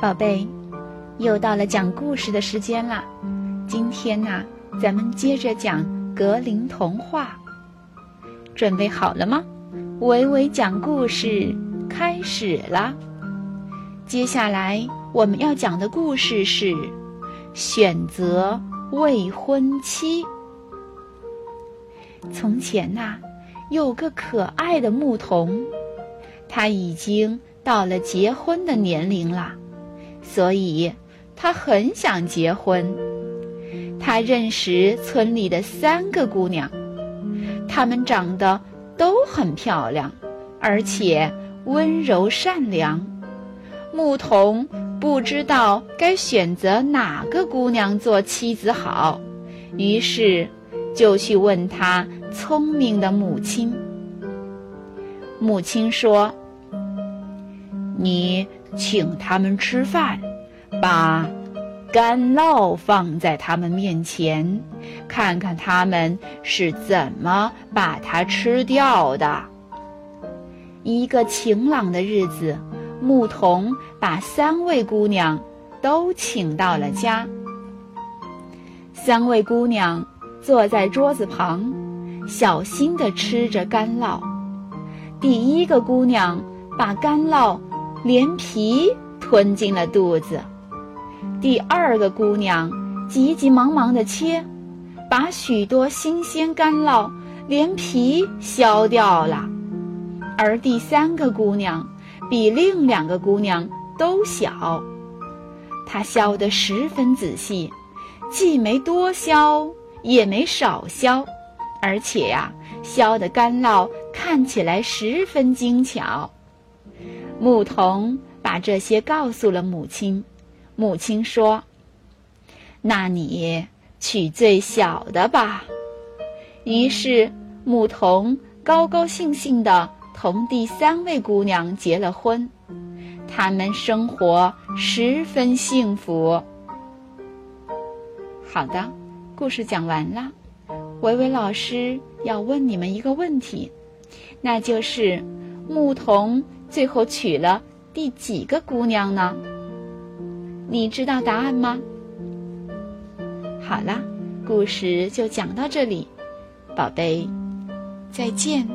宝贝，又到了讲故事的时间啦！今天呢，咱们接着讲格林童话。准备好了吗？维维讲故事开始啦！接下来我们要讲的故事是选择未婚妻。从前呐，有个可爱的牧童，他已经到了结婚的年龄啦。所以，他很想结婚。他认识村里的三个姑娘，她们长得都很漂亮，而且温柔善良。牧童不知道该选择哪个姑娘做妻子好，于是就去问他聪明的母亲。母亲说。你请他们吃饭，把干酪放在他们面前，看看他们是怎么把它吃掉的。一个晴朗的日子，牧童把三位姑娘都请到了家。三位姑娘坐在桌子旁，小心地吃着干酪。第一个姑娘把干酪。连皮吞进了肚子。第二个姑娘急急忙忙地切，把许多新鲜干酪连皮削掉了。而第三个姑娘比另两个姑娘都小，她削得十分仔细，既没多削，也没少削，而且呀，削的干酪看起来十分精巧。牧童把这些告诉了母亲，母亲说：“那你娶最小的吧。”于是牧童高高兴兴地同第三位姑娘结了婚，他们生活十分幸福。好的，故事讲完了，维维老师要问你们一个问题，那就是牧童。最后娶了第几个姑娘呢？你知道答案吗？好啦，故事就讲到这里，宝贝，再见。